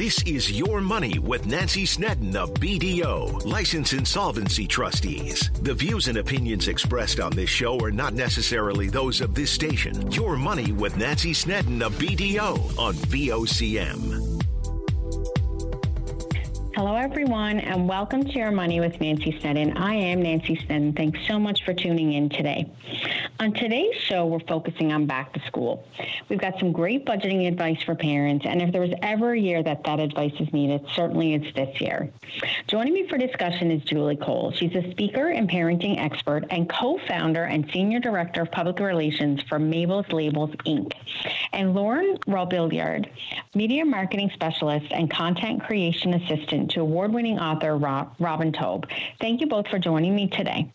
This is Your Money with Nancy Snedden of BDO, License Insolvency Trustees. The views and opinions expressed on this show are not necessarily those of this station. Your Money with Nancy Snedden of BDO on VOCM. Hello, everyone, and welcome to Your Money with Nancy Snedden. I am Nancy Snedden. Thanks so much for tuning in today. On today's show, we're focusing on back to school. We've got some great budgeting advice for parents, and if there was ever a year that that advice is needed, certainly it's this year. Joining me for discussion is Julie Cole. She's a speaker and parenting expert and co founder and senior director of public relations for Mabel's Labels Inc. And Lauren Robilliard, media marketing specialist and content creation assistant to award winning author Rob, Robin Taub. Thank you both for joining me today.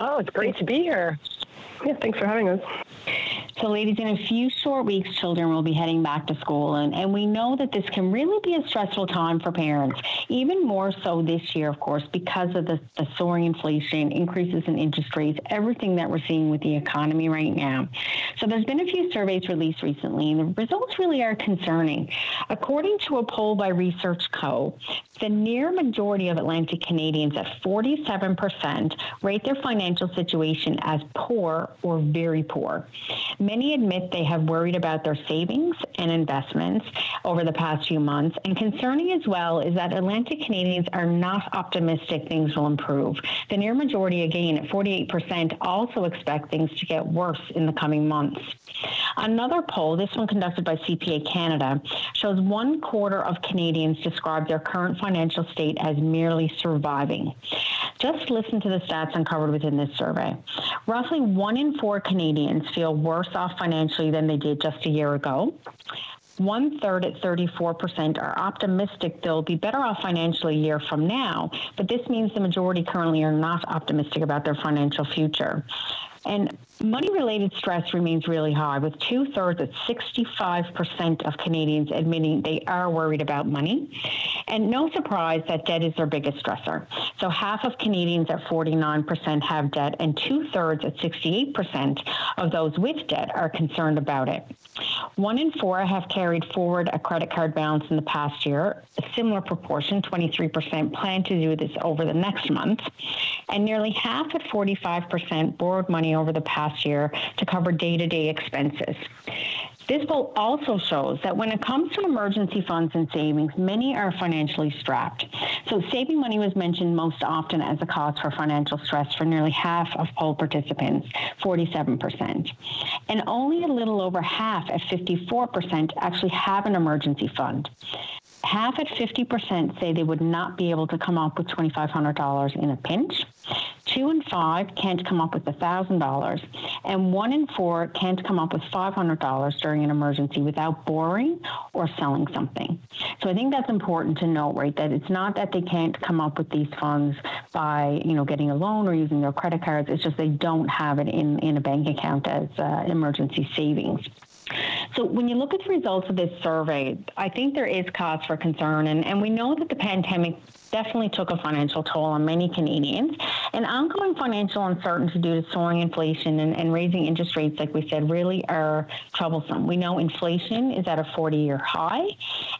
Oh, it's great to be here. Yeah, thanks for having us. So, ladies, in a few short weeks, children will be heading back to school, and, and we know that this can really be a stressful time for parents, even more so this year, of course, because of the, the soaring inflation, increases in interest rates, everything that we're seeing with the economy right now. So, there's been a few surveys released recently, and the results really are concerning. According to a poll by Research Co., the near majority of Atlantic Canadians at 47% rate their financial situation as poor or very poor. Many admit they have worried about their savings and investments over the past few months. And concerning as well is that Atlantic Canadians are not optimistic things will improve. The near majority, again, at 48%, also expect things to get worse in the coming months. Another poll, this one conducted by CPA Canada, shows one quarter of Canadians describe their current financial state as merely surviving. Just listen to the stats uncovered within this survey. Roughly one in four Canadians feel worse off financially than they did just a year ago. One third at 34% are optimistic they'll be better off financially a year from now, but this means the majority currently are not optimistic about their financial future. And money related stress remains really high, with two thirds at 65% of Canadians admitting they are worried about money. And no surprise that debt is their biggest stressor. So half of Canadians at 49% have debt, and two thirds at 68% of those with debt are concerned about it. One in four have carried forward a credit card balance in the past year. A similar proportion, 23%, plan to do this over the next month. And nearly half at 45% borrowed money over the past year to cover day to day expenses. This poll also shows that when it comes to emergency funds and savings, many are financially strapped. So, saving money was mentioned most often as a cause for financial stress for nearly half of poll participants, 47%. And only a little over half, at 54%, actually have an emergency fund. Half at 50% say they would not be able to come up with $2,500 in a pinch. Two in five can't come up with $1,000. And one in four can't come up with $500 during an emergency without borrowing or selling something. So I think that's important to note, right? That it's not that they can't come up with these funds by, you know, getting a loan or using their credit cards. It's just they don't have it in, in a bank account as uh, emergency savings. So when you look at the results of this survey, I think there is cause for concern. And, and we know that the pandemic definitely took a financial toll on many Canadians. And ongoing financial uncertainty due to soaring inflation and, and raising interest rates, like we said, really are troublesome. We know inflation is at a 40 year high,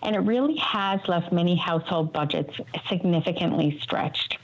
and it really has left many household budgets significantly stretched.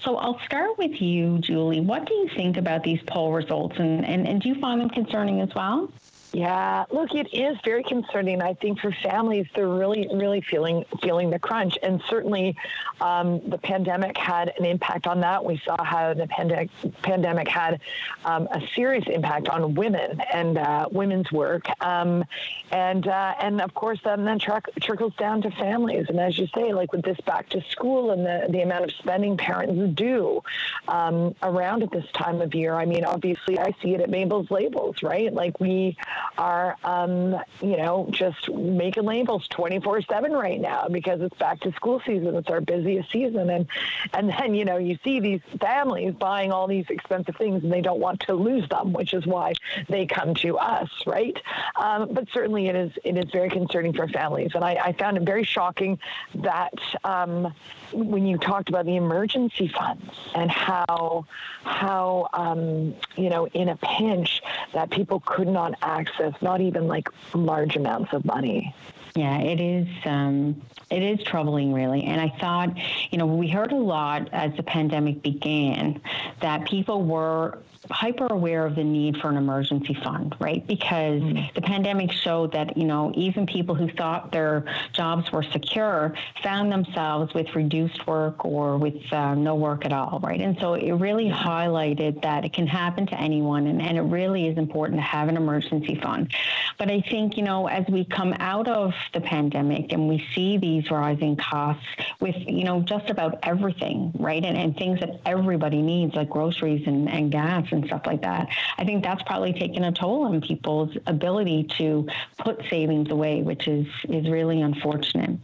So I'll start with you, Julie. What do you think about these poll results, and, and, and do you find them concerning as well? Yeah, look, it is very concerning. I think for families, they're really, really feeling feeling the crunch, and certainly um, the pandemic had an impact on that. We saw how the pandemic pandemic had um, a serious impact on women and uh, women's work, um, and uh, and of course then then trickles down to families. And as you say, like with this back to school and the the amount of spending parents do um, around at this time of year. I mean, obviously, I see it at Mabel's Labels, right? Like we are, um, you know, just making labels 24 7 right now because it's back to school season. It's our busiest season. And, and then, you know, you see these families buying all these expensive things and they don't want to lose them, which is why they come to us, right? Um, but certainly it is, it is very concerning for families. And I, I found it very shocking that um, when you talked about the emergency funds and how, how um, you know, in a pinch that people could not access access not even like large amounts of money Yeah, it is. Um, it is troubling, really. And I thought, you know, we heard a lot as the pandemic began that people were hyper aware of the need for an emergency fund, right? Because mm-hmm. the pandemic showed that, you know, even people who thought their jobs were secure found themselves with reduced work or with uh, no work at all, right? And so it really highlighted that it can happen to anyone, and, and it really is important to have an emergency fund. But I think, you know, as we come out of the pandemic and we see these rising costs with, you know, just about everything, right? And, and things that everybody needs, like groceries and, and gas and stuff like that. I think that's probably taken a toll on people's ability to put savings away, which is is really unfortunate.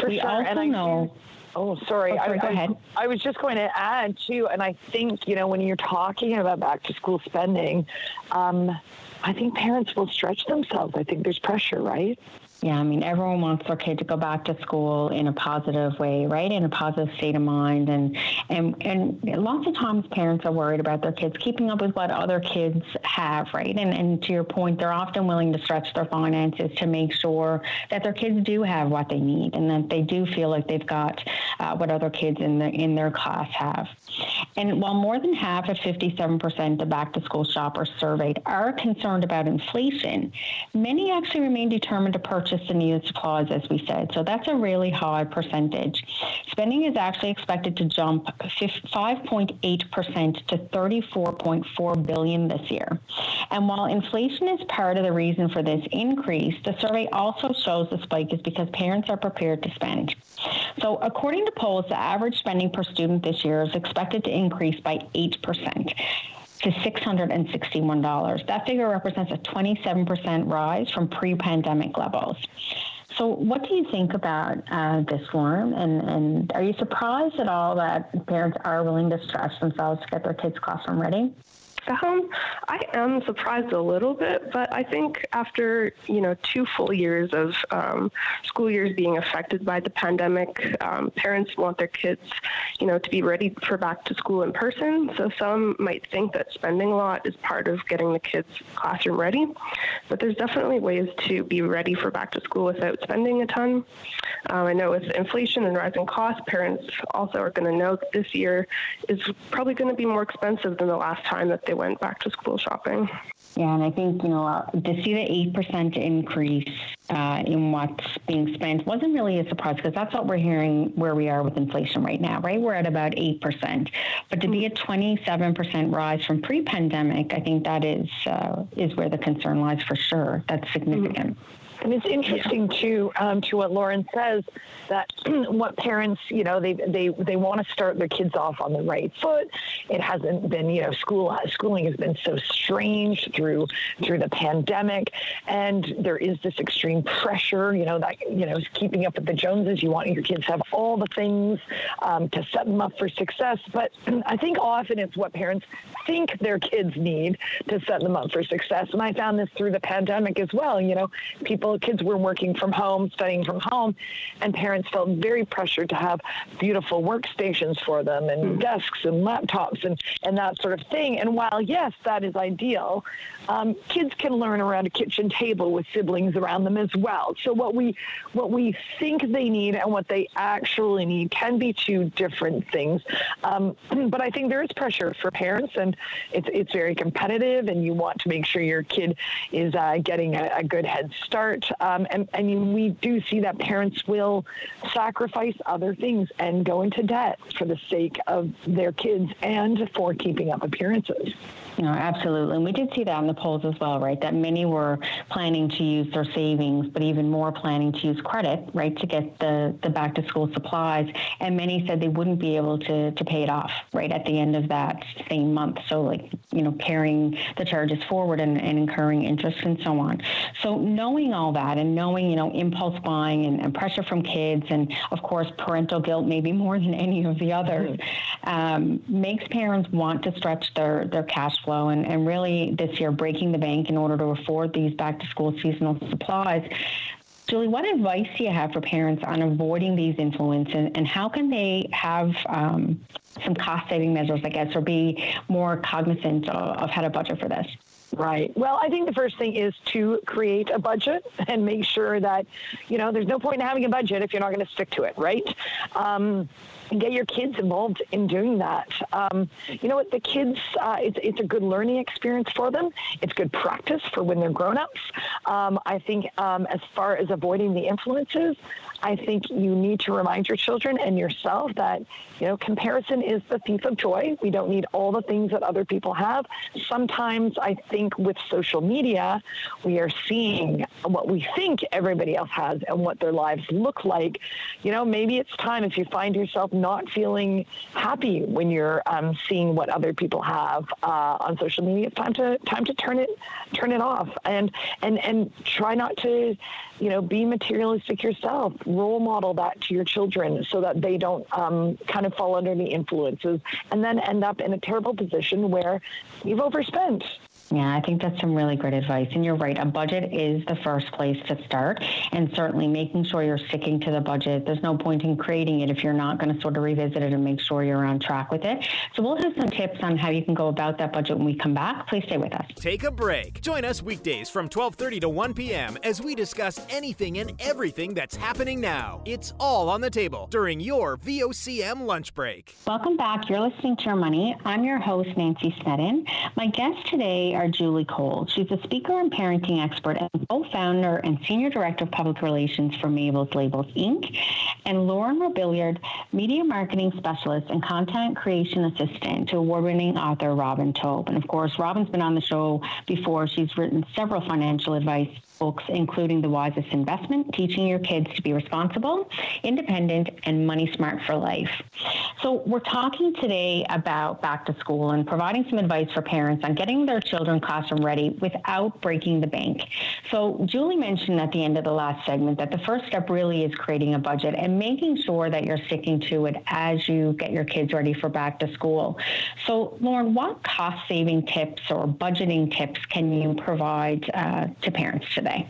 For we sure. also and I know. Oh, sorry. Oh, sorry I, go I, ahead. I was just going to add too, and I think you know when you're talking about back to school spending, um, I think parents will stretch themselves. I think there's pressure, right? Yeah, I mean, everyone wants their kid to go back to school in a positive way, right? In a positive state of mind, and and and lots of times parents are worried about their kids keeping up with what other kids have, right? And and to your point, they're often willing to stretch their finances to make sure that their kids do have what they need, and that they do feel like they've got uh, what other kids in the in their class have. And while more than half of 57% of back to school shoppers surveyed are concerned about inflation, many actually remain determined to purchase the needed supplies, as we said. So that's a really high percentage. Spending is actually expected to jump 5.8% to 34.4 billion this year. And while inflation is part of the reason for this increase, the survey also shows the spike is because parents are prepared to spend. So according to polls, the average spending per student this year is expected to increase by 8% to $661. That figure represents a 27% rise from pre pandemic levels. So, what do you think about uh, this form? And, and are you surprised at all that parents are willing to stretch themselves to get their kids classroom ready? Um, I am surprised a little bit, but I think after you know two full years of um, school years being affected by the pandemic, um, parents want their kids, you know, to be ready for back to school in person. So some might think that spending a lot is part of getting the kids classroom ready, but there's definitely ways to be ready for back to school without spending a ton. Um, I know with inflation and rising costs, parents also are going to know that this year is probably going to be more expensive than the last time that they they went back to school shopping. Yeah, and I think, you know, uh, to see the 8% increase uh, in what's being spent wasn't really a surprise because that's what we're hearing where we are with inflation right now, right? We're at about 8%. But to be a 27% rise from pre pandemic, I think that is, uh, is where the concern lies for sure. That's significant. Mm-hmm. And it's interesting yeah. too, um, to what Lauren says, that what parents, you know, they they they want to start their kids off on the right foot. It hasn't been, you know, school schooling has been so strange through through the pandemic, and there is this extreme pressure, you know, that you know, keeping up with the Joneses. You want your kids to have all the things um, to set them up for success, but I think often it's what parents think their kids need to set them up for success. And I found this through the pandemic as well. You know, people kids were working from home, studying from home, and parents felt very pressured to have beautiful workstations for them and mm. desks and laptops and, and that sort of thing. And while, yes, that is ideal, um, kids can learn around a kitchen table with siblings around them as well. So what we what we think they need and what they actually need can be two different things. Um, but I think there is pressure for parents, and it's it's very competitive, and you want to make sure your kid is uh, getting a, a, good head start. Um, and I mean, we do see that parents will sacrifice other things and go into debt for the sake of their kids and for keeping up appearances. No, absolutely. And we did see that in the polls as well, right? That many were planning to use their savings, but even more planning to use credit, right, to get the, the back to school supplies. And many said they wouldn't be able to, to pay it off, right, at the end of that same month. So, like, you know, carrying the charges forward and, and incurring interest and so on. So, knowing all that and knowing, you know, impulse buying and, and pressure from kids and, of course, parental guilt, maybe more than any of the others, um, makes parents want to stretch their, their cash flow and, and really this year breaking the bank in order to afford these back to school seasonal supplies. Julie, what advice do you have for parents on avoiding these influences and, and how can they have um, some cost saving measures, I guess, or be more cognizant of, of how to budget for this? Right. Well, I think the first thing is to create a budget and make sure that, you know, there's no point in having a budget if you're not going to stick to it, right? Um, get your kids involved in doing that. Um, you know what? The kids, uh, it's, it's a good learning experience for them. It's good practice for when they're grown ups. Um, I think um, as far as avoiding the influences, I think you need to remind your children and yourself that, you know, comparison is the thief of joy. We don't need all the things that other people have. Sometimes I think with social media, we are seeing what we think everybody else has and what their lives look like. You know, maybe it's time if you find yourself not feeling happy when you're um, seeing what other people have uh, on social media. It's time to time to turn it turn it off and and and try not to, you know, be materialistic yourself role model that to your children so that they don't um, kind of fall under the influences and then end up in a terrible position where you've overspent. Yeah, I think that's some really great advice. And you're right, a budget is the first place to start. And certainly making sure you're sticking to the budget. There's no point in creating it if you're not going to sort of revisit it and make sure you're on track with it. So we'll have some tips on how you can go about that budget when we come back. Please stay with us. Take a break. Join us weekdays from 12:30 to 1 p.m. as we discuss anything and everything that's happening now. It's all on the table during your VOCM lunch break. Welcome back. You're listening to Your Money. I'm your host, Nancy Snedden. My guest today are Julie Cole. She's a speaker and parenting expert and co-founder and senior director of public relations for Mabel's Labels Inc. and Lauren Robilliard, media marketing specialist and content creation assistant to award-winning author Robin Taub. And of course, Robin's been on the show before. She's written several financial advice books, including The Wisest Investment, teaching your kids to be responsible, independent, and money smart for life. So, we're talking today about back to school and providing some advice for parents on getting their children classroom ready without breaking the bank. So, Julie mentioned at the end of the last segment that the first step really is creating a budget and making sure that you're sticking to it as you get your kids ready for back to school. So, Lauren, what cost saving tips or budgeting tips can you provide uh, to parents today? Today?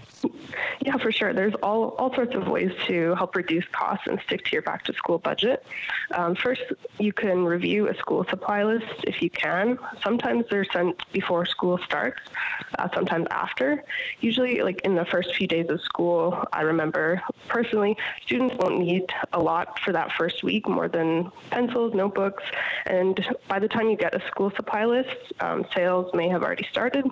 Yeah, for sure. There's all, all sorts of ways to help reduce costs and stick to your back to school budget. Um, first, you can review a school supply list if you can. Sometimes they're sent before school starts, uh, sometimes after. Usually, like in the first few days of school, I remember personally, students won't need a lot for that first week more than pencils, notebooks, and by the time you get a school supply list, um, sales may have already started.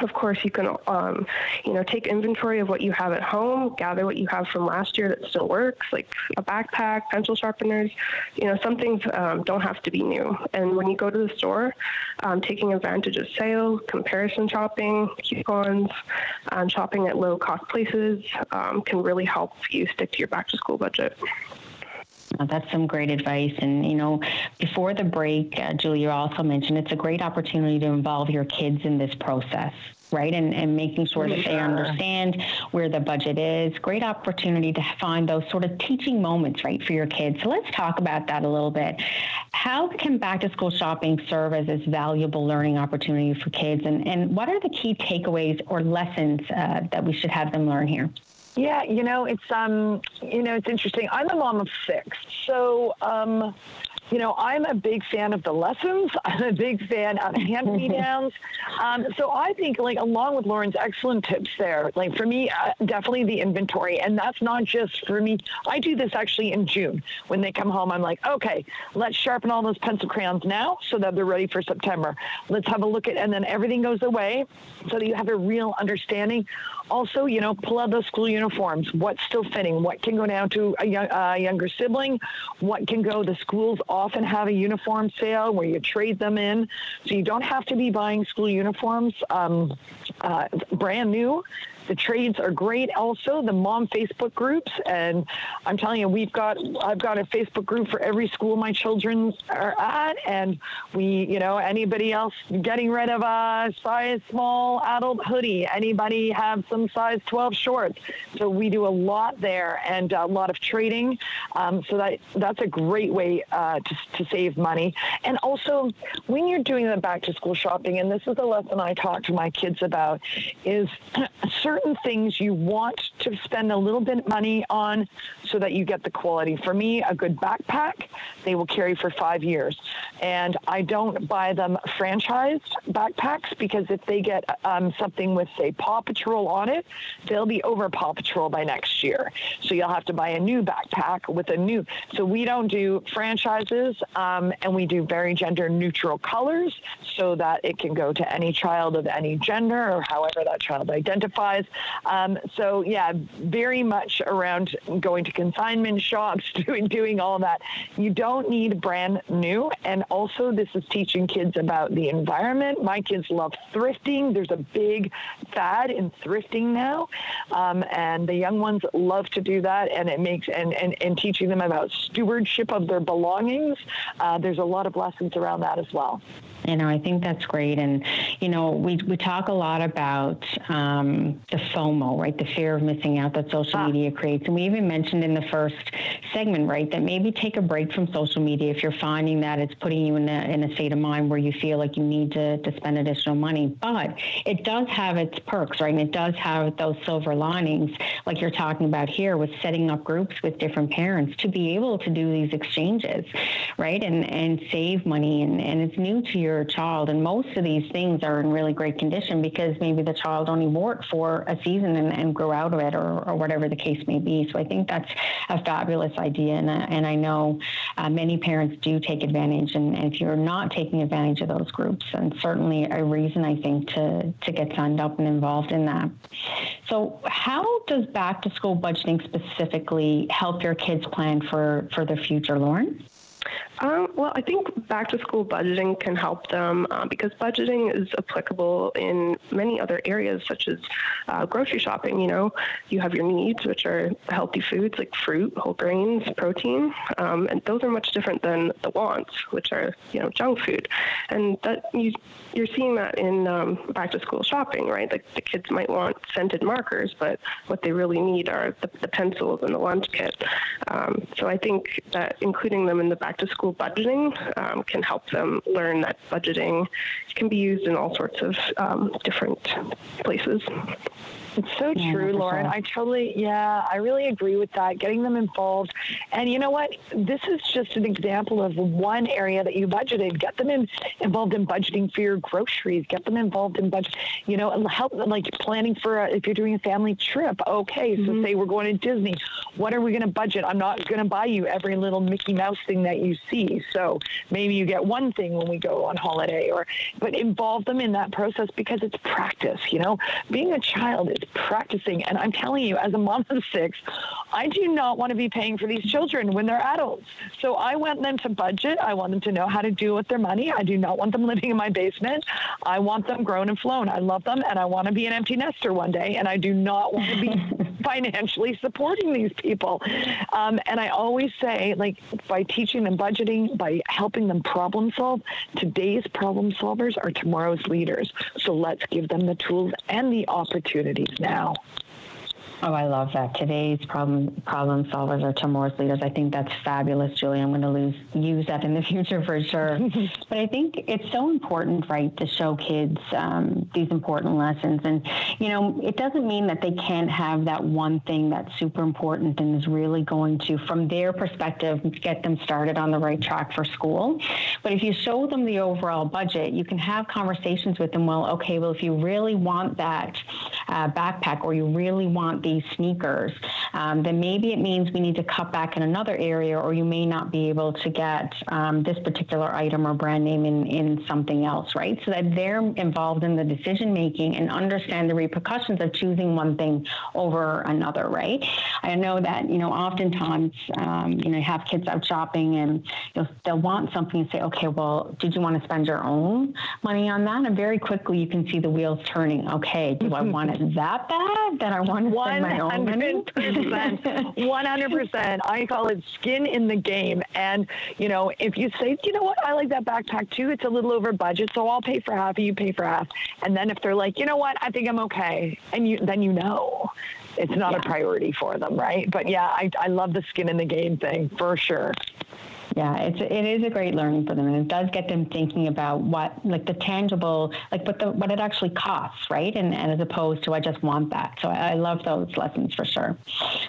Of course, you can, um, you know, take inventory of what you have at home, gather what you have from last year that still works, like a backpack, pencil sharpeners. You know, some things um, don't have to be new. And when you go to the store, um, taking advantage of sales, comparison shopping, coupons, and shopping at low cost places um, can really help you stick to your back to school budget. That's some great advice. And, you know, before the break, uh, Julia also mentioned it's a great opportunity to involve your kids in this process right? And, and making sure that they understand where the budget is. Great opportunity to find those sort of teaching moments, right, for your kids. So let's talk about that a little bit. How can back to school shopping serve as this valuable learning opportunity for kids? And, and what are the key takeaways or lessons uh, that we should have them learn here? Yeah, you know, it's um, you know, it's interesting. I'm a mom of six, so um, you know, I'm a big fan of the lessons. I'm a big fan of hand me downs. um, so I think, like, along with Lauren's excellent tips there, like for me, uh, definitely the inventory. And that's not just for me. I do this actually in June when they come home. I'm like, okay, let's sharpen all those pencil crayons now so that they're ready for September. Let's have a look at, and then everything goes away so that you have a real understanding. Also, you know, pull out those school uniforms. What's still fitting? What can go down to a, young, uh, younger sibling? What can go? The schools often have a uniform sale where you trade them in, so you don't have to be buying school uniforms um, uh, brand new the trades are great. Also, the mom Facebook groups, and I'm telling you, we've got I've got a Facebook group for every school my children are at, and we, you know, anybody else getting rid of a size small adult hoodie, anybody have some size 12 shorts. So we do a lot there and a lot of trading. Um, so that that's a great way uh, to to save money. And also, when you're doing the back to school shopping, and this is a lesson I talk to my kids about, is certain certain things you want to spend a little bit of money on so that you get the quality. For me, a good backpack, they will carry for five years. And I don't buy them franchised backpacks because if they get um, something with, say, Paw Patrol on it, they'll be over Paw Patrol by next year. So you'll have to buy a new backpack with a new. So we don't do franchises um, and we do very gender neutral colors so that it can go to any child of any gender or however that child identifies. Um, so yeah, very much around going to consignment shops, doing doing all that. You don't need brand new, and also this is teaching kids about the environment. My kids love thrifting. There's a big fad in thrifting now, um, and the young ones love to do that, and it makes and and, and teaching them about stewardship of their belongings. Uh, there's a lot of lessons around that as well. You know, I think that's great. And, you know, we, we talk a lot about um, the FOMO, right? The fear of missing out that social ah. media creates. And we even mentioned in the first segment, right, that maybe take a break from social media if you're finding that it's putting you in a, in a state of mind where you feel like you need to, to spend additional money. But it does have its perks, right? And it does have those silver linings, like you're talking about here, with setting up groups with different parents to be able to do these exchanges, right? And, and save money. And, and it's new to your child. And most of these things are in really great condition because maybe the child only wore it for a season and, and grew out of it or, or whatever the case may be. So I think that's a fabulous idea. And, uh, and I know uh, many parents do take advantage. And, and if you're not taking advantage of those groups, and certainly a reason I think to, to get signed up and involved in that. So how does back to school budgeting specifically help your kids plan for, for the future, Lauren? Um, well, I think back to school budgeting can help them uh, because budgeting is applicable in many other areas, such as uh, grocery shopping. You know, you have your needs, which are healthy foods like fruit, whole grains, protein, um, and those are much different than the wants, which are you know junk food. And that you you're seeing that in um, back to school shopping, right? Like the kids might want scented markers, but what they really need are the, the pencils and the lunch kit. Um, so I think that including them in the back to school school budgeting um, can help them learn that budgeting can be used in all sorts of um, different places. It's so yeah, true, Lauren. Sure. I totally, yeah, I really agree with that. Getting them involved. And you know what? This is just an example of one area that you budgeted. Get them in, involved in budgeting for your groceries. Get them involved in budget, you know, help them like planning for a, if you're doing a family trip. Okay, so mm-hmm. say we're going to Disney. What are we going to budget? I'm not going to buy you every little Mickey Mouse thing that you see. So maybe you get one thing when we go on holiday or, but involve them in that process because it's practice, you know, being a child is practicing. And I'm telling you, as a mom of six, I do not want to be paying for these children when they're adults. So I want them to budget. I want them to know how to deal with their money. I do not want them living in my basement. I want them grown and flown. I love them and I want to be an empty nester one day. And I do not want to be financially supporting these people. Um, and I always say, like, by teaching them budgeting, by helping them problem solve, today's problem solvers are tomorrow's leaders. So let's give them the tools and the opportunities now. Oh, I love that. Today's problem problem solvers are tomorrow's leaders. I think that's fabulous, Julie. I'm going to lose, use that in the future for sure. but I think it's so important, right, to show kids um, these important lessons. And, you know, it doesn't mean that they can't have that one thing that's super important and is really going to, from their perspective, get them started on the right track for school. But if you show them the overall budget, you can have conversations with them. Well, okay, well, if you really want that uh, backpack or you really want these sneakers, um, then maybe it means we need to cut back in another area, or you may not be able to get um, this particular item or brand name in, in something else, right? So that they're involved in the decision making and understand the repercussions of choosing one thing over another, right? I know that, you know, oftentimes, um, you know, you have kids out shopping and you'll, they'll want something and say, okay, well, did you want to spend your own money on that? And very quickly you can see the wheels turning. Okay, do I mm-hmm. want it that bad that I want to spend? 100%. 100%. I call it skin in the game. And, you know, if you say, you know what, I like that backpack too, it's a little over budget, so I'll pay for half, you pay for half. And then if they're like, you know what, I think I'm okay, and you then you know it's not yeah. a priority for them, right? But yeah, I, I love the skin in the game thing for sure. Yeah, it's it is a great learning for them, and it does get them thinking about what like the tangible, like what the what it actually costs, right? And, and as opposed to I just want that. So I, I love those lessons for sure.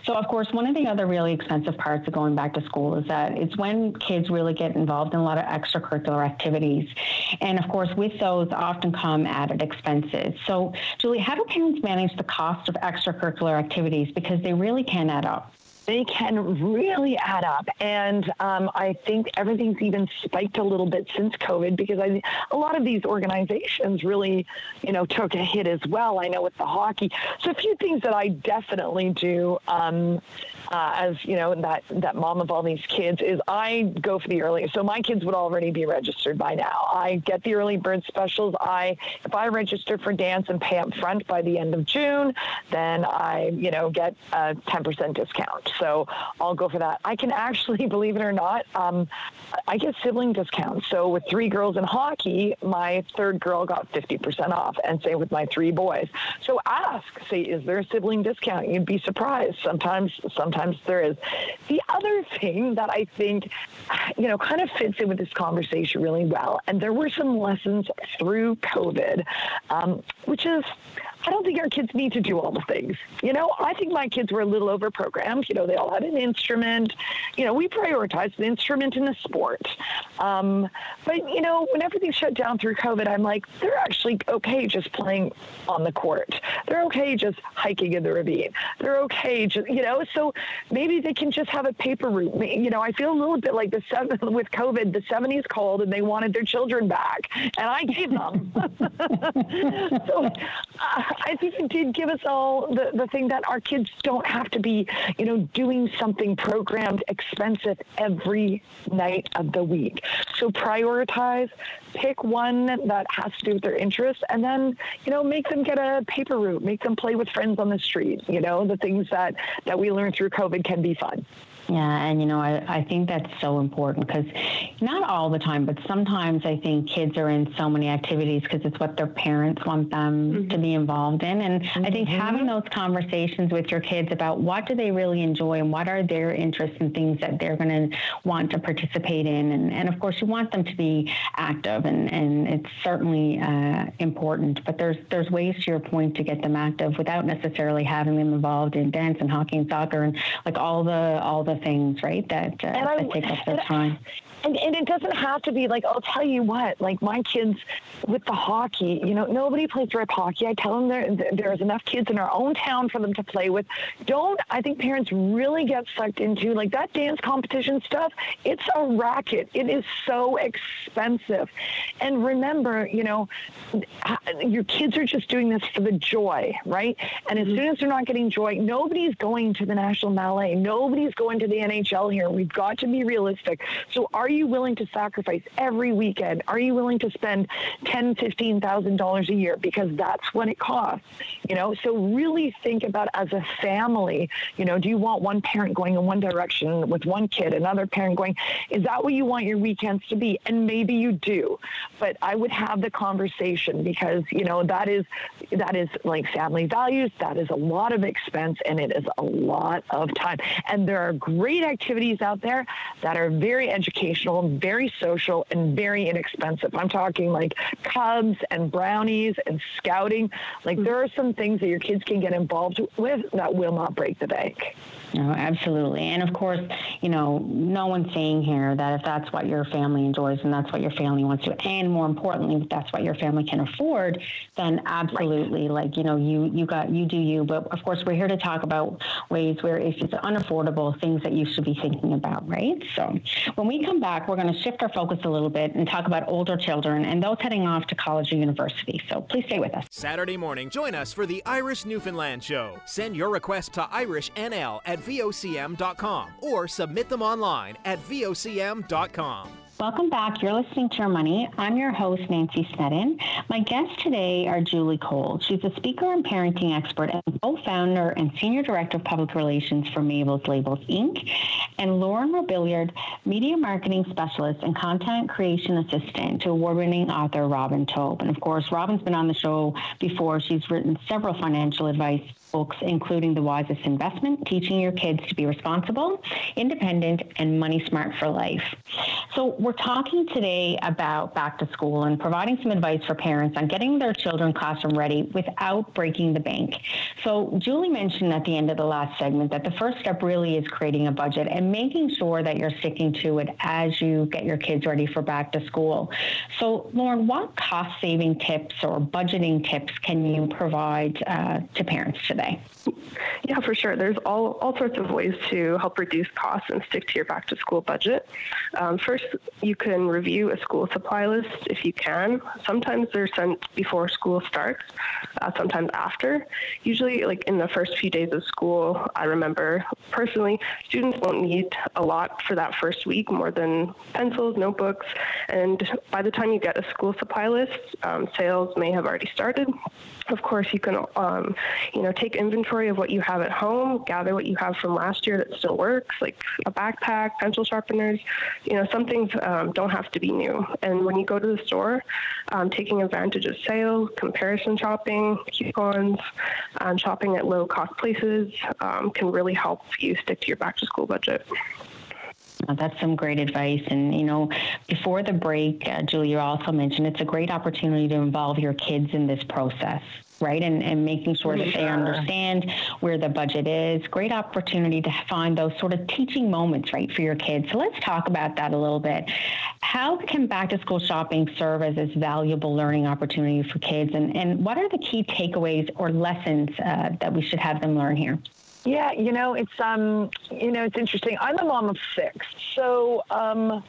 So of course, one of the other really expensive parts of going back to school is that it's when kids really get involved in a lot of extracurricular activities, and of course, with those often come added expenses. So Julie, how do parents manage the cost of extracurricular activities because they really can add up? They can really add up. And um, I think everything's even spiked a little bit since COVID because I, a lot of these organizations really, you know, took a hit as well. I know with the hockey. So a few things that I definitely do um, uh, as, you know, that, that mom of all these kids is I go for the early. So my kids would already be registered by now. I get the early bird specials. I, if I register for dance and pay up front by the end of June, then I, you know, get a 10% discount. So I'll go for that. I can actually, believe it or not, um, I get sibling discounts. So with three girls in hockey, my third girl got 50% off, and same with my three boys. So ask, say, is there a sibling discount? You'd be surprised. Sometimes, sometimes there is. The other thing that I think, you know, kind of fits in with this conversation really well, and there were some lessons through COVID, um, which is I don't think our kids need to do all the things. You know, I think my kids were a little over programmed. You know, they all had an instrument. You know, we prioritized the instrument and the sport. Um, but, you know, when everything shut down through COVID, I'm like, they're actually okay just playing on the court. They're okay just hiking in the ravine. They're okay, just, you know, so maybe they can just have a paper route. You know, I feel a little bit like the seven with COVID, the 70s called and they wanted their children back, and I gave them. so, uh, I think it did give us all the, the thing that our kids don't have to be, you know, doing something programmed expensive every night of the week. So prioritize, pick one that has to do with their interests, and then, you know, make them get a paper route, make them play with friends on the street. You know, the things that, that we learned through COVID can be fun. Yeah, and you know, I, I think that's so important because not all the time, but sometimes I think kids are in so many activities because it's what their parents want them mm-hmm. to be involved in. And mm-hmm. I think mm-hmm. having those conversations with your kids about what do they really enjoy and what are their interests and things that they're going to want to participate in. And, and of course, you want them to be active, and, and it's certainly uh, important. But there's there's ways to your point to get them active without necessarily having them involved in dance and hockey and soccer and like all the all the things, right? That, uh, that take up their time. And, and it doesn't have to be like, I'll tell you what, like my kids with the hockey, you know, nobody plays rep hockey. I tell them there, there's enough kids in our own town for them to play with. Don't, I think parents really get sucked into like that dance competition stuff. It's a racket. It is so expensive. And remember, you know, your kids are just doing this for the joy, right? And as mm-hmm. soon as they're not getting joy, nobody's going to the National Ballet. Nobody's going to the NHL here. We've got to be realistic. So are you willing to sacrifice every weekend? Are you willing to spend ten, fifteen thousand dollars a year because that's what it costs? You know, so really think about as a family. You know, do you want one parent going in one direction with one kid, another parent going? Is that what you want your weekends to be? And maybe you do, but I would have the conversation because you know that is that is like family values. That is a lot of expense and it is a lot of time. And there are great activities out there that are very educational, very social, and very inexpensive. I'm talking like Cubs and brownies and scouting. Like there are some things that your kids can get involved with that will not break the bank. No, absolutely. And of course, you know, no one's saying here that if that's what your family enjoys and that's what your family wants to, and more importantly, if that's what your family can afford, then absolutely, right. like, you know, you, you got, you do you. But of course, we're here to talk about ways where if it's unaffordable, things that you should be thinking about, right? So when we come back, we're going to shift our focus a little bit and talk about older children and those heading off to college or university. So please stay with us. Saturday morning, join us for the Irish Newfoundland Show. Send your request to IrishNL at vocm.com or submit them online at vocm.com. Welcome back. You're listening to Your Money. I'm your host, Nancy Snedden. My guests today are Julie Cole. She's a speaker and parenting expert and co-founder and senior director of public relations for Mabel's Labels Inc. And Lauren Robilliard, media marketing specialist and content creation assistant to award-winning author Robin Taub. And of course, Robin's been on the show before. She's written several financial advice books, including The Wisest Investment, teaching your kids to be responsible, independent, and money smart for life. So, we're talking today about back to school and providing some advice for parents on getting their children classroom ready without breaking the bank. So, Julie mentioned at the end of the last segment that the first step really is creating a budget and making sure that you're sticking to it as you get your kids ready for back to school. So, Lauren, what cost saving tips or budgeting tips can you provide uh, to parents today? Yeah, for sure. There's all, all sorts of ways to help reduce costs and stick to your back to school budget. Um, first, you can review a school supply list if you can. Sometimes they're sent before school starts, uh, sometimes after. Usually, like in the first few days of school, I remember personally, students won't need a lot for that first week, more than pencils, notebooks, and by the time you get a school supply list, um, sales may have already started. Of course, you can, um, you know, take inventory of what you have at home, gather what you have from last year that still works, like a backpack, pencil sharpeners. You know, some things um, don't have to be new. And when you go to the store, um, taking advantage of sales, comparison shopping, coupons, um, shopping at low cost places um, can really help you stick to your back to school budget. That's some great advice. And, you know, before the break, uh, Julia also mentioned it's a great opportunity to involve your kids in this process right? And, and making sure that they understand where the budget is. Great opportunity to find those sort of teaching moments, right, for your kids. So let's talk about that a little bit. How can back to school shopping serve as this valuable learning opportunity for kids? And, and what are the key takeaways or lessons uh, that we should have them learn here? Yeah, you know, it's um, you know, it's interesting. I'm a mom of six, so um,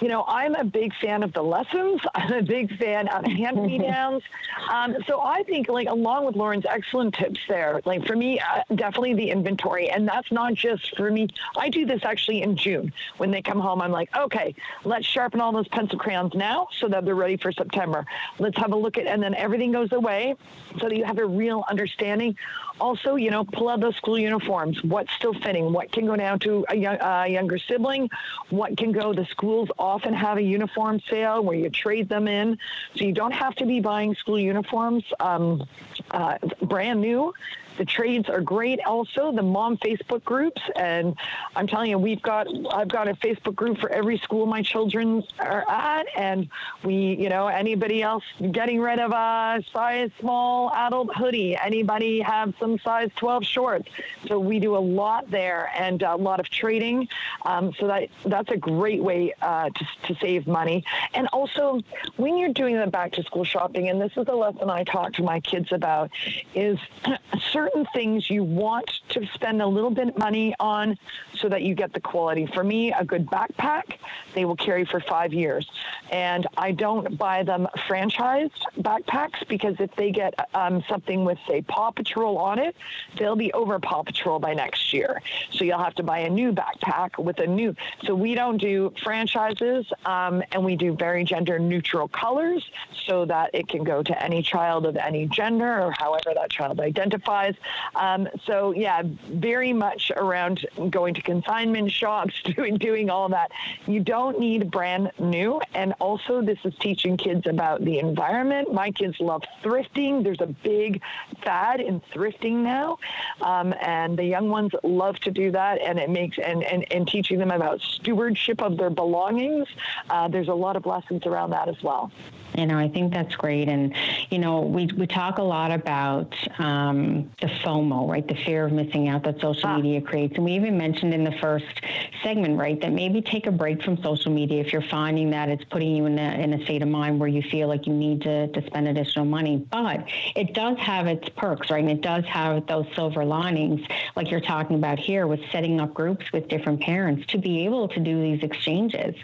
you know, I'm a big fan of the lessons. I'm a big fan of hand me downs. um, so I think, like, along with Lauren's excellent tips there, like for me, uh, definitely the inventory. And that's not just for me. I do this actually in June. When they come home, I'm like, okay, let's sharpen all those pencil crayons now so that they're ready for September. Let's have a look at, and then everything goes away so that you have a real understanding. Also, you know, pull out those school uniforms. What's still fitting? What can go down to a, young, a younger sibling? What can go? The schools often have a uniform sale where you trade them in, so you don't have to be buying school uniforms um, uh, brand new. The trades are great. Also, the mom Facebook groups, and I'm telling you, we've got I've got a Facebook group for every school my children are at, and we, you know, anybody else getting rid of a size small adult hoodie, anybody have some size 12 shorts. So we do a lot there and a lot of trading. Um, so that that's a great way uh, to, to save money. And also, when you're doing the back to school shopping, and this is a lesson I talk to my kids about, is certain certain things you want to spend a little bit of money on so that you get the quality. For me, a good backpack, they will carry for five years. And I don't buy them franchised backpacks because if they get um, something with, say, Paw Patrol on it, they'll be over Paw Patrol by next year. So you'll have to buy a new backpack with a new. So we don't do franchises um, and we do very gender neutral colors so that it can go to any child of any gender or however that child identifies. Um, so yeah, very much around going to consignment shops, doing doing all that. You don't need brand new, and also this is teaching kids about the environment. My kids love thrifting. There's a big fad in thrifting now, um, and the young ones love to do that, and it makes and and, and teaching them about stewardship of their belongings. Uh, there's a lot of lessons around that as well. You know, I think that's great. And, you know, we, we talk a lot about um, the FOMO, right? The fear of missing out that social ah. media creates. And we even mentioned in the first segment, right, that maybe take a break from social media if you're finding that it's putting you in a, in a state of mind where you feel like you need to, to spend additional money. But it does have its perks, right? And it does have those silver linings, like you're talking about here with setting up groups with different parents to be able to do these exchanges,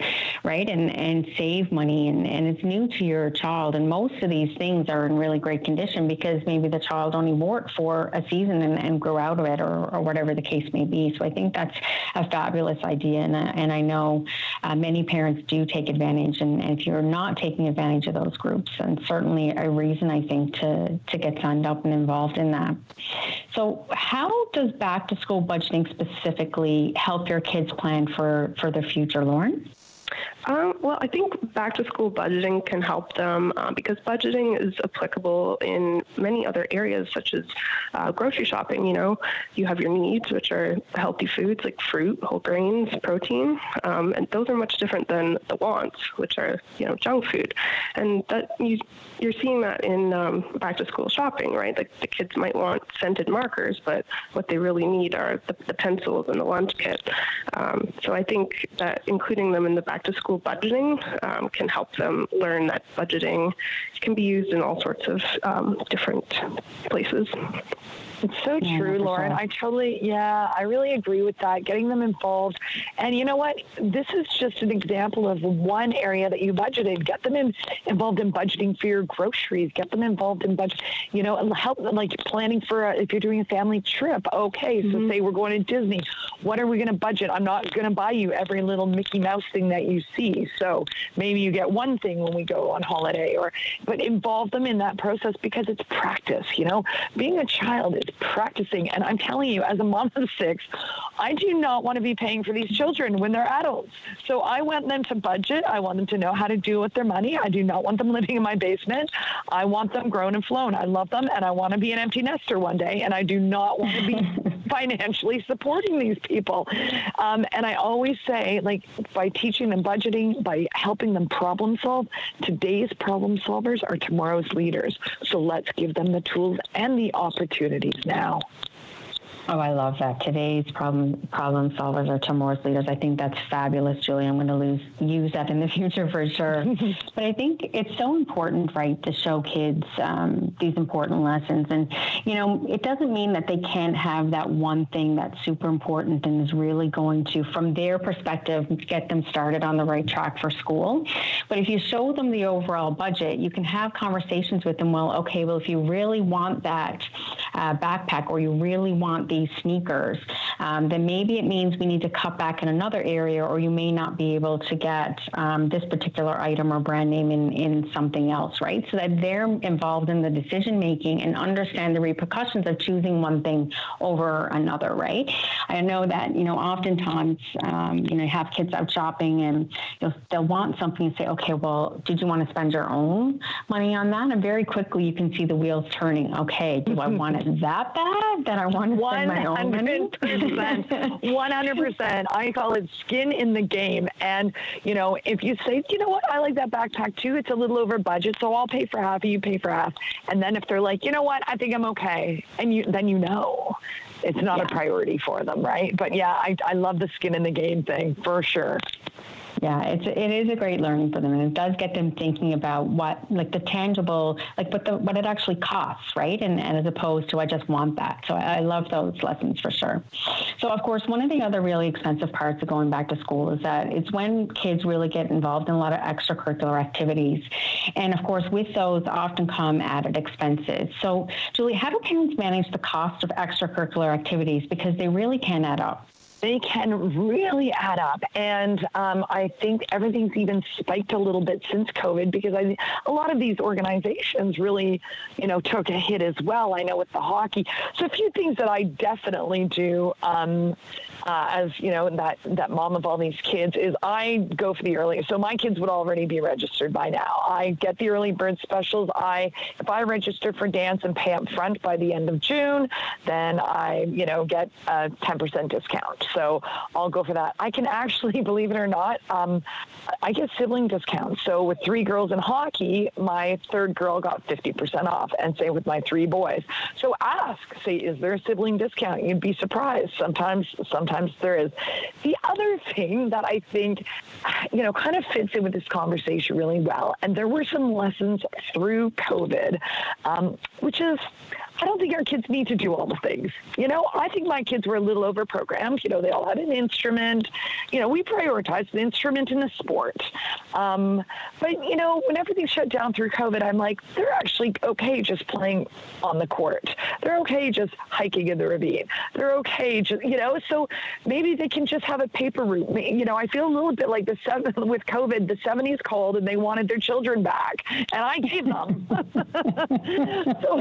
right? And, and save money. And, and it's new to your your child. And most of these things are in really great condition because maybe the child only wore it for a season and, and grew out of it or, or whatever the case may be. So I think that's a fabulous idea. And, uh, and I know uh, many parents do take advantage. And, and, if you're not taking advantage of those groups, and certainly a reason I think to, to get signed up and involved in that. So how does back to school budgeting specifically help your kids plan for, for their future, Lauren? Um, well, I think back to school budgeting can help them uh, because budgeting is applicable in many other areas, such as uh, grocery shopping. You know, you have your needs, which are healthy foods like fruit, whole grains, protein, um, and those are much different than the wants, which are you know junk food. And that you you're seeing that in um, back to school shopping, right? Like the kids might want scented markers, but what they really need are the, the pencils and the lunch kit. Um, so I think that including them in the back to school budgeting um, can help them learn that budgeting can be used in all sorts of um, different places. It's so yeah, true, Lauren. Sure. I totally, yeah, I really agree with that. Getting them involved. And you know what? This is just an example of one area that you budgeted. Get them in, involved in budgeting for your groceries. Get them involved in budget, you know, and help them like planning for a, if you're doing a family trip. Okay, so mm-hmm. say we're going to Disney. What are we going to budget? I'm not going to buy you every little Mickey Mouse thing that you see. So maybe you get one thing when we go on holiday or, but involve them in that process because it's practice, you know, being a child practicing. And I'm telling you, as a mom of six, I do not want to be paying for these children when they're adults. So I want them to budget. I want them to know how to deal with their money. I do not want them living in my basement. I want them grown and flown. I love them and I want to be an empty nester one day. And I do not want to be financially supporting these people. Um, and I always say, like, by teaching them budgeting, by helping them problem solve, today's problem solvers are tomorrow's leaders. So let's give them the tools and the opportunities now. Oh, I love that. Today's problem problem solvers are tomorrow's leaders. I think that's fabulous, Julie. I'm going to lose, use that in the future for sure. but I think it's so important, right, to show kids um, these important lessons. And, you know, it doesn't mean that they can't have that one thing that's super important and is really going to, from their perspective, get them started on the right track for school. But if you show them the overall budget, you can have conversations with them. Well, okay, well, if you really want that uh, backpack or you really want the these sneakers, um, then maybe it means we need to cut back in another area, or you may not be able to get um, this particular item or brand name in, in something else, right? So that they're involved in the decision making and understand the repercussions of choosing one thing over another, right? I know that, you know, oftentimes, um, you know, you have kids out shopping and you'll, they'll want something and say, okay, well, did you want to spend your own money on that? And very quickly you can see the wheels turning. Okay, do I want it that bad that I want to spend percent, one hundred percent. I call it skin in the game. And you know, if you say, you know what, I like that backpack too. It's a little over budget, so I'll pay for half. You pay for half. And then if they're like, you know what, I think I'm okay, and you then you know it's not yeah. a priority for them, right? But yeah, I, I love the skin in the game thing for sure yeah, it's it is a great learning for them, and it does get them thinking about what like the tangible, like what the what it actually costs, right? And, and as opposed to I just want that. So I, I love those lessons for sure. So of course, one of the other really expensive parts of going back to school is that it's when kids really get involved in a lot of extracurricular activities, and of course, with those often come added expenses. So Julie, how do parents manage the cost of extracurricular activities because they really can add up? They can really add up. And um, I think everything's even spiked a little bit since COVID because I, a lot of these organizations really, you know, took a hit as well. I know with the hockey. So a few things that I definitely do um, uh, as, you know, that, that mom of all these kids is I go for the early. So my kids would already be registered by now. I get the early bird specials. I, if I register for dance and pay up front by the end of June, then I, you know, get a 10% discount. So I'll go for that. I can actually, believe it or not, um, I get sibling discounts. So with three girls in hockey, my third girl got 50% off, and same with my three boys. So ask, say, is there a sibling discount? You'd be surprised. Sometimes, sometimes there is. The other thing that I think, you know, kind of fits in with this conversation really well, and there were some lessons through COVID, um, which is I don't think our kids need to do all the things. You know, I think my kids were a little over programmed. You know, they all had an instrument. You know, we prioritized the instrument in the sport. Um, but you know, when everything shut down through COVID, I'm like, they're actually okay just playing on the court. They're okay just hiking in the ravine. They're okay just you know. So maybe they can just have a paper route. You know, I feel a little bit like the seven with COVID. The 70s called and they wanted their children back, and I gave them. so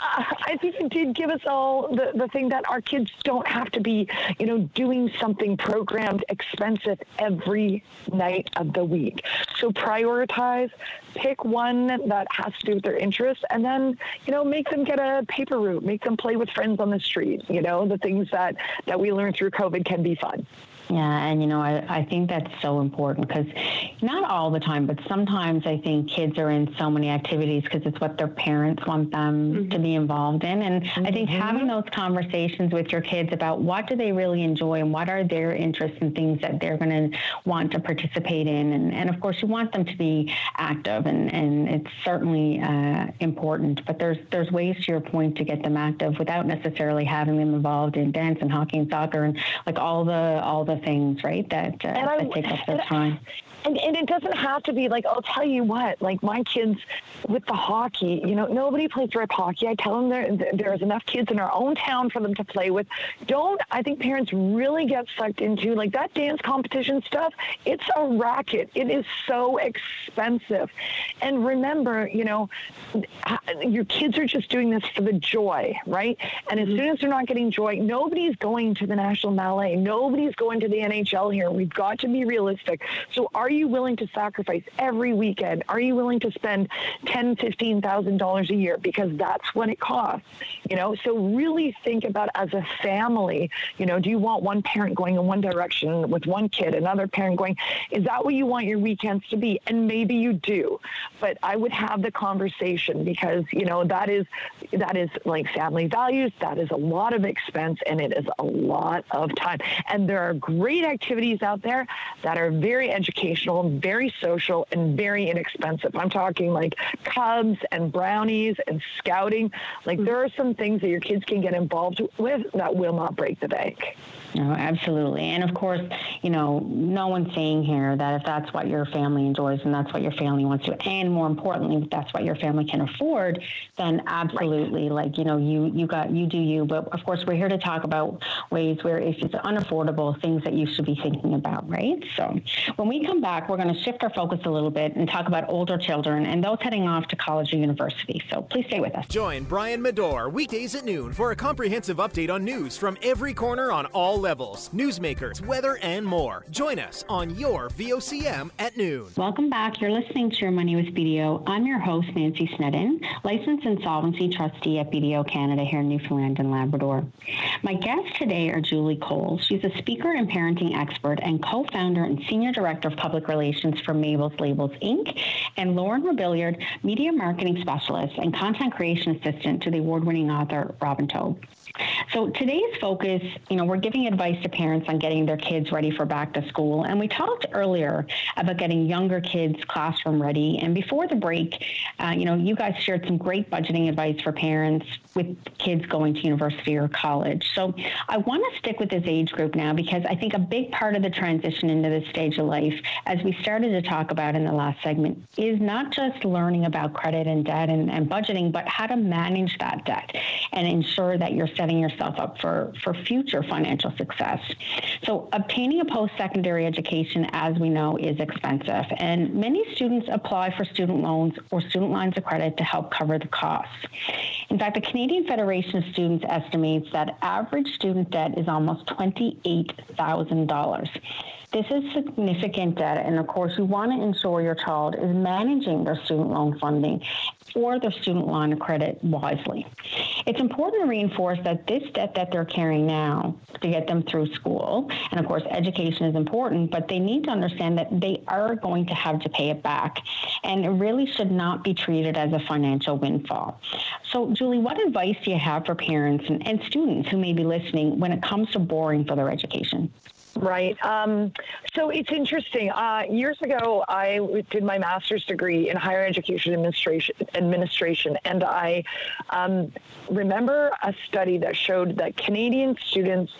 uh, I think it did give us all the the thing that our kids don't have to be, you know, doing something programmed expensive every night of the week. So prioritize, pick one that has to do with their interests, and then, you know, make them get a paper route, make them play with friends on the street. You know, the things that, that we learned through COVID can be fun. Yeah, and you know, I, I think that's so important because not all the time, but sometimes I think kids are in so many activities because it's what their parents want them mm-hmm. to be involved in. And mm-hmm. I think mm-hmm. having those conversations with your kids about what do they really enjoy and what are their interests and things that they're going to want to participate in. And, and of course, you want them to be active, and, and it's certainly uh, important. But there's there's ways to your point to get them active without necessarily having them involved in dance and hockey and soccer and like all the all the things, right? That, uh, that take up their time. And, and it doesn't have to be like, I'll tell you what, like my kids with the hockey, you know, nobody plays rep hockey. I tell them there, there's enough kids in our own town for them to play with. Don't, I think parents really get sucked into like that dance competition stuff. It's a racket. It is so expensive. And remember, you know, your kids are just doing this for the joy, right? And as mm-hmm. soon as they're not getting joy, nobody's going to the National Ballet. Nobody's going to the NHL here. We've got to be realistic. So are you willing to sacrifice every weekend? Are you willing to spend ten, fifteen thousand dollars a year because that's what it costs? You know, so really think about as a family. You know, do you want one parent going in one direction with one kid, another parent going? Is that what you want your weekends to be? And maybe you do, but I would have the conversation because you know that is that is like family values. That is a lot of expense and it is a lot of time. And there are great activities out there that are very educational very social, and very inexpensive. I'm talking like Cubs and brownies and scouting. Like mm. there are some things that your kids can get involved with that will not break the bank. No, absolutely. And of course, you know, no one's saying here that if that's what your family enjoys and that's what your family wants to, and more importantly, if that's what your family can afford, then absolutely, right. like, you know, you, you got, you do you. But of course, we're here to talk about ways where if it's unaffordable, things that you should be thinking about, right? So when we come back, we're going to shift our focus a little bit and talk about older children and those heading off to college or university. So please stay with us. Join Brian Medor weekdays at noon for a comprehensive update on news from every corner on all levels, newsmakers, weather, and more. Join us on your VOCM at noon. Welcome back. You're listening to Your Money with BDO. I'm your host, Nancy Snedden, licensed insolvency trustee at BDO Canada here in Newfoundland and Labrador. My guests today are Julie Cole. She's a speaker and parenting expert and co-founder and senior director of public relations for Mabel's Labels Inc., and Lauren Robilliard, media marketing specialist and content creation assistant to the award-winning author Robin Taub. So today's focus, you know, we're giving advice to parents on getting their kids ready for back to school. And we talked earlier about getting younger kids classroom ready. And before the break, uh, you know, you guys shared some great budgeting advice for parents with kids going to university or college. So I want to stick with this age group now because I think a big part of the transition into this stage of life, as we started to talk about in the last segment, is not just learning about credit and debt and, and budgeting, but how to manage that debt and ensure that you're setting yourself up for, for future financial success. So, obtaining a post secondary education, as we know, is expensive, and many students apply for student loans or student lines of credit to help cover the costs. In fact, the Canadian Federation of Students estimates that average student debt is almost $28,000. This is significant debt, and of course, you want to ensure your child is managing their student loan funding or their student line of credit wisely. It's important to reinforce that this debt that they're carrying now to get them through school, and of course, education is important, but they need to understand that they are going to have to pay it back, and it really should not be treated as a financial windfall. So, Julie, what advice do you have for parents and, and students who may be listening when it comes to borrowing for their education? Right. Um, so it's interesting. Uh, years ago, I did my master's degree in higher education administration, administration and I um, remember a study that showed that Canadian students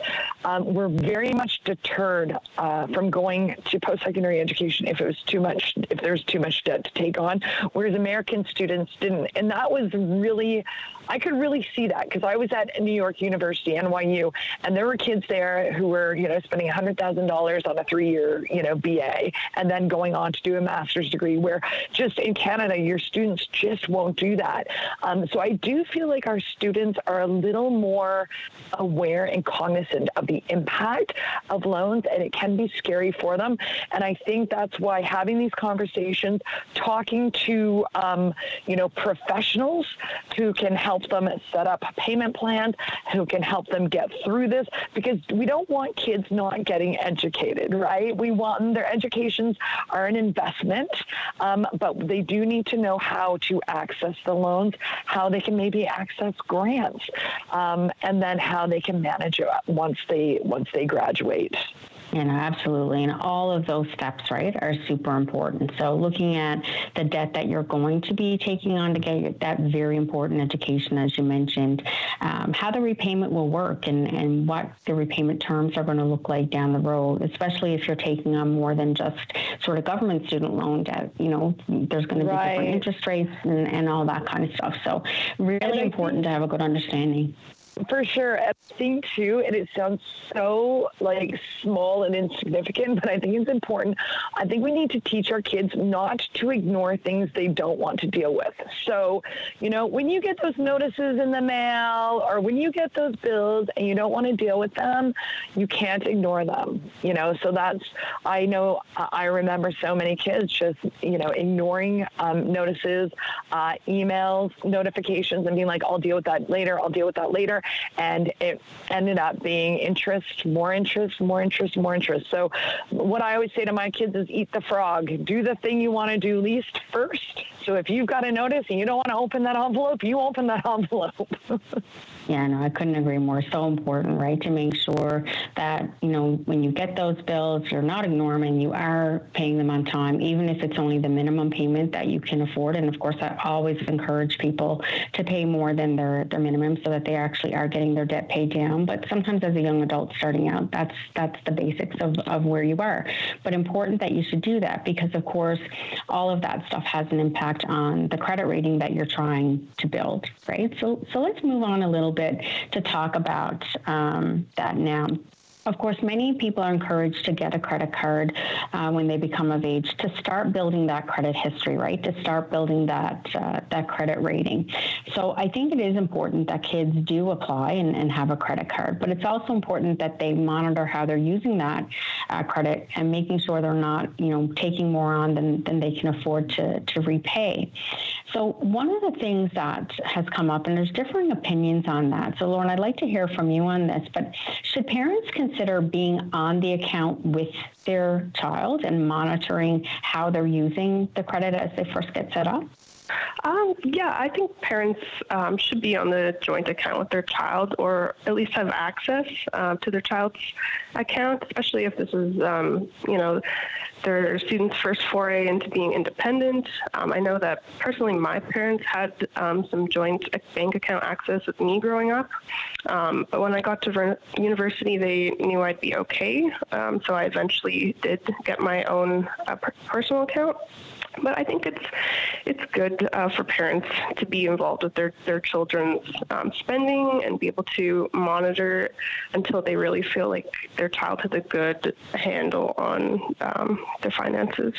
um, were very much deterred uh, from going to post-secondary education if it was too much, if there was too much debt to take on, whereas American students didn't. And that was really I could really see that because I was at New York University, NYU, and there were kids there who were, you know, spending $100,000 on a three-year, you know, BA and then going on to do a master's degree where just in Canada, your students just won't do that. Um, so I do feel like our students are a little more aware and cognizant of the impact of loans, and it can be scary for them. And I think that's why having these conversations, talking to, um, you know, professionals who can help help them set up payment plans, who can help them get through this, because we don't want kids not getting educated, right? We want their educations are an investment, um, but they do need to know how to access the loans, how they can maybe access grants, um, and then how they can manage it once they once they graduate. You know, absolutely. And all of those steps, right, are super important. So looking at the debt that you're going to be taking on to get that very important education, as you mentioned, um, how the repayment will work and, and what the repayment terms are going to look like down the road, especially if you're taking on more than just sort of government student loan debt. You know, there's going to be right. different interest rates and, and all that kind of stuff. So really important to have a good understanding. For sure. I think too, and it sounds so like small and insignificant, but I think it's important. I think we need to teach our kids not to ignore things they don't want to deal with. So, you know, when you get those notices in the mail or when you get those bills and you don't want to deal with them, you can't ignore them. You know, so that's, I know I remember so many kids just, you know, ignoring um, notices, uh, emails, notifications, and being like, I'll deal with that later, I'll deal with that later and it ended up being interest, more interest, more interest, more interest. So, what I always say to my kids is eat the frog. Do the thing you want to do least first. So, if you've got a notice and you don't want to open that envelope, you open that envelope. Yeah, no, I couldn't agree more. So important, right? To make sure that, you know, when you get those bills, you're not ignoring them, you are paying them on time, even if it's only the minimum payment that you can afford. And of course, I always encourage people to pay more than their, their minimum so that they actually are getting their debt paid down. But sometimes as a young adult starting out, that's that's the basics of, of where you are. But important that you should do that because of course all of that stuff has an impact on the credit rating that you're trying to build, right? So so let's move on a little bit to talk about um, that now. Of course, many people are encouraged to get a credit card uh, when they become of age to start building that credit history, right? To start building that uh, that credit rating. So I think it is important that kids do apply and, and, have a credit card, but it's also important that they monitor how they're using that uh, credit and making sure they're not, you know, taking more on than, than they can afford to, to repay. So one of the things that has come up, and there's differing opinions on that. So Lauren, I'd like to hear from you on this, but should parents consider being on the account with their child and monitoring how they're using the credit as they first get set up? Um, yeah, I think parents um, should be on the joint account with their child or at least have access uh, to their child's account, especially if this is, um, you know, their students' first foray into being independent. Um, I know that personally, my parents had um, some joint bank account access with me growing up, but when I got to ver- university, they knew I'd be okay. so I eventually did get my own uh, per- personal account. But I think it's it's good uh, for parents to be involved with their their children's um, spending and be able to monitor until they really feel like their child has a good handle on um, their finances.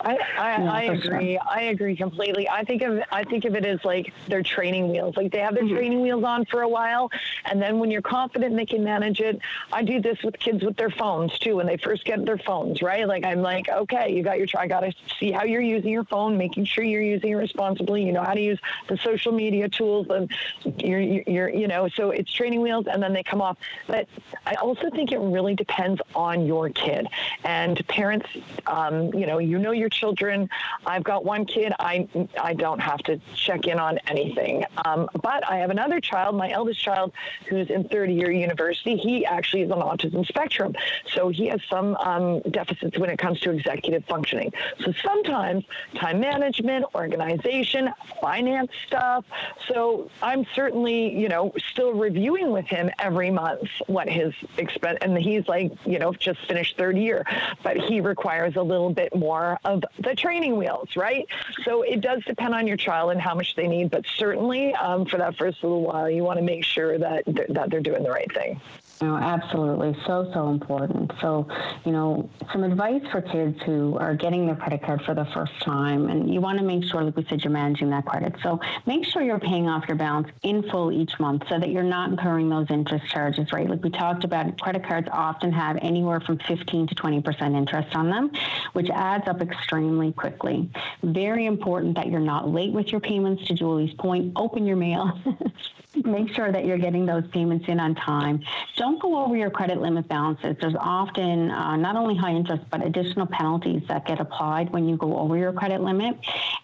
I, I, I agree. Sure. I agree completely. I think of I think of it as like their training wheels. Like they have their mm-hmm. training wheels on for a while, and then when you're confident they can manage it, I do this with kids with their phones too. When they first get their phones, right? Like I'm like, okay, you got your. Try. I got to see how you're using your phone, making sure you're using it responsibly. You know how to use the social media tools, and you're you're you know. So it's training wheels, and then they come off. But I also think it really depends on your kid and parents. Um, you know, you know your children. I've got one kid. I I don't have to check in on anything. Um, but I have another child, my eldest child, who's in third year university. He actually is on autism spectrum, so he has some um, deficits when it comes to executive functioning. So sometimes time management, organization, finance stuff. So I'm certainly, you know, still reviewing with him every month what his expense, and he's like, you know, just finished third year, but he requires a little bit more of the training wheels, right? So it does depend on your child and how much they need, but certainly um, for that first little while, you want to make sure that that they're doing the right thing. No, absolutely. So, so important. So, you know, some advice for kids who are getting their credit card for the first time, and you want to make sure, like we said, you're managing that credit. So make sure you're paying off your balance in full each month so that you're not incurring those interest charges, right? Like we talked about, credit cards often have anywhere from 15 to 20% interest on them, which adds up extremely quickly. Very important that you're not late with your payments to Julie's point. Open your mail. make sure that you're getting those payments in on time. Don't go over your credit limit balances. There's often uh, not only high interest, but additional penalties that get applied when you go over your credit limit.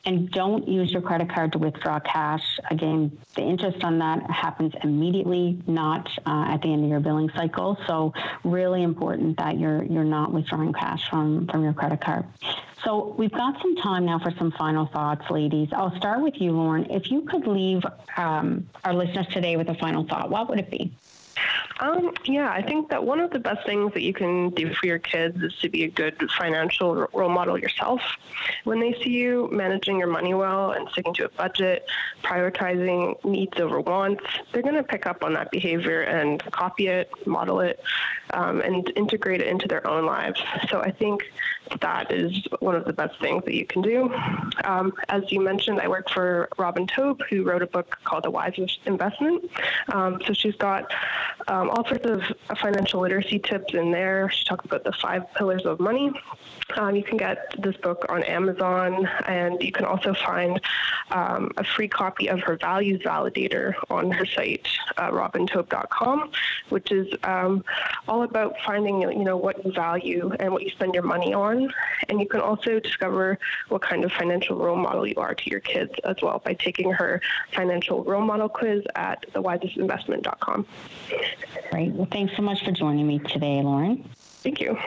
And don't use your credit card to withdraw cash. Again, the interest on that happens immediately, not uh, at the end of your billing cycle. So really important that you're you're not withdrawing cash from from your credit card. So we've got some time now for some final thoughts, ladies. I'll start with you, Lauren. If you could leave um, our listeners today with a final thought, what would it be? Um, yeah, I think that one of the best things that you can do for your kids is to be a good financial role model yourself. When they see you managing your money well and sticking to a budget, prioritizing needs over wants, they're going to pick up on that behavior and copy it, model it, um, and integrate it into their own lives. So I think that is one of the best things that you can do. Um, as you mentioned, I work for Robin Taub, who wrote a book called The Wisest Investment. Um, so she's got um, all sorts of financial literacy tips in there. She talks about the five pillars of money. Um, you can get this book on Amazon, and you can also find um, a free copy of her values validator on her site, uh, which is um, all about finding you know what you value and what you spend your money on. And you can also discover what kind of financial role model you are to your kids as well by taking her financial role model quiz at thewisestinvestment.com. Great. Well, thanks so much for joining me today, Lauren. Thank you.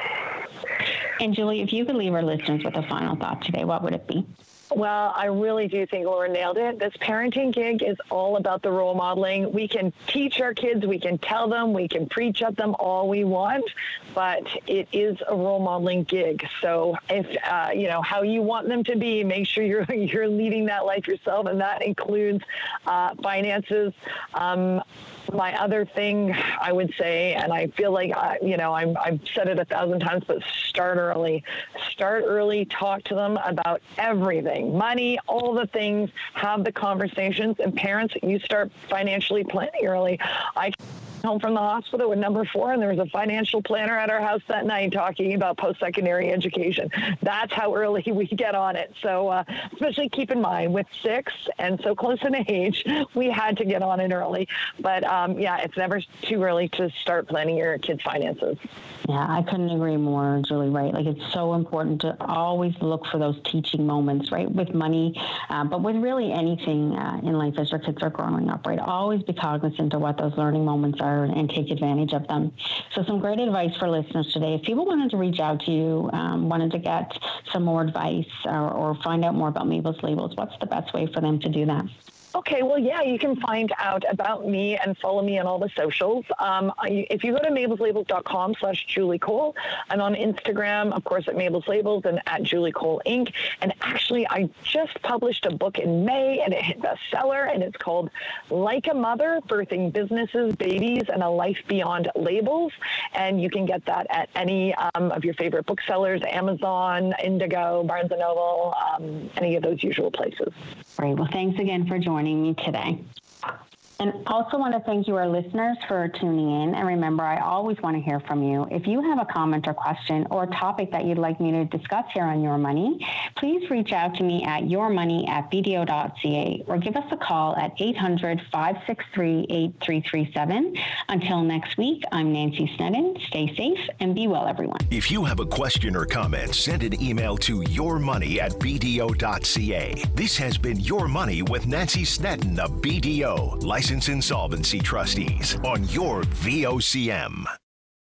And Julie, if you could leave our listeners with a final thought today, what would it be? Well, I really do think Laura nailed it. This parenting gig is all about the role modeling. We can teach our kids, we can tell them, we can preach at them all we want, but it is a role modeling gig. So if uh, you know how you want them to be, make sure you're you're leading that life yourself, and that includes uh, finances. Um, my other thing I would say, and I feel like I, you know I'm, I've said it a thousand times, but start early. Start early. Talk to them about everything, money, all the things. Have the conversations. And parents, you start financially planning early. I home from the hospital with number four, and there was a financial planner at our house that night talking about post-secondary education. That's how early we get on it. So, uh, especially keep in mind with six and so close in age, we had to get on it early. But um, yeah, it's never too early to start planning your kids' finances. Yeah, I couldn't agree more, Julie. Right, like it's so important to always look for those teaching moments, right, with money, uh, but with really anything uh, in life as your kids are growing up. Right, always be cognizant of what those learning moments are are and take advantage of them. So, some great advice for listeners today. If people wanted to reach out to you, um, wanted to get some more advice or, or find out more about Mabel's Labels, what's the best way for them to do that? Okay, well, yeah, you can find out about me and follow me on all the socials. Um, if you go to mabelslabels.com slash Julie Cole, I'm on Instagram, of course, at Mabel's Labels and at Julie Cole Inc. And actually, I just published a book in May and it hit bestseller, and it's called Like a Mother, Birthing Businesses, Babies, and a Life Beyond Labels. And you can get that at any um, of your favorite booksellers, Amazon, Indigo, Barnes & Noble, um, any of those usual places. Great. Well, thanks again for joining me today. And also want to thank you, our listeners, for tuning in. And remember, I always want to hear from you. If you have a comment or question or topic that you'd like me to discuss here on Your Money, please reach out to me at yourmoney at bdo.ca or give us a call at 800 563 8337. Until next week, I'm Nancy Snedden. Stay safe and be well, everyone. If you have a question or comment, send an email to yourmoney at bdo.ca. This has been Your Money with Nancy Snedden of BDO, License Insolvency Trustees, on your VOCM.